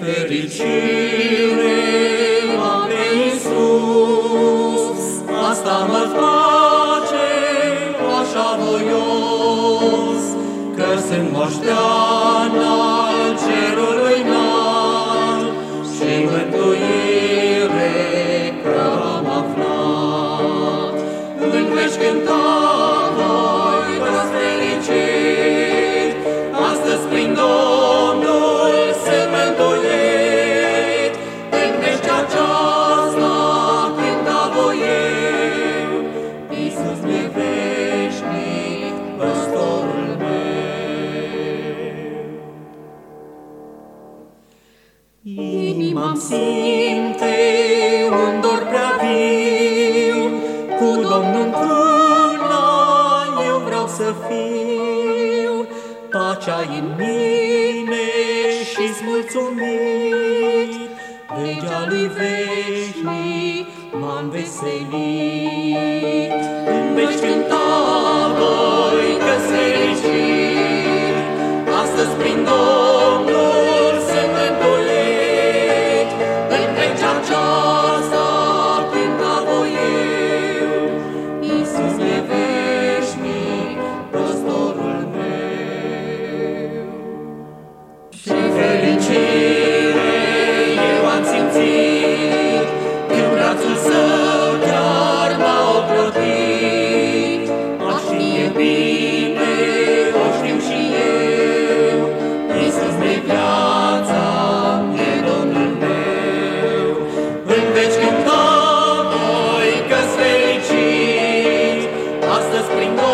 fericire am pe Iisus, asta mă face așa voios, că sunt moșteana cerului înalt Inima-mi simte un dor prea viu, Cu Domnul într-una eu vreau să fiu. Pacea în mine și-ți mulțumit, Legea lui veșnic m-am veselit. În veci cânta voi cânta voi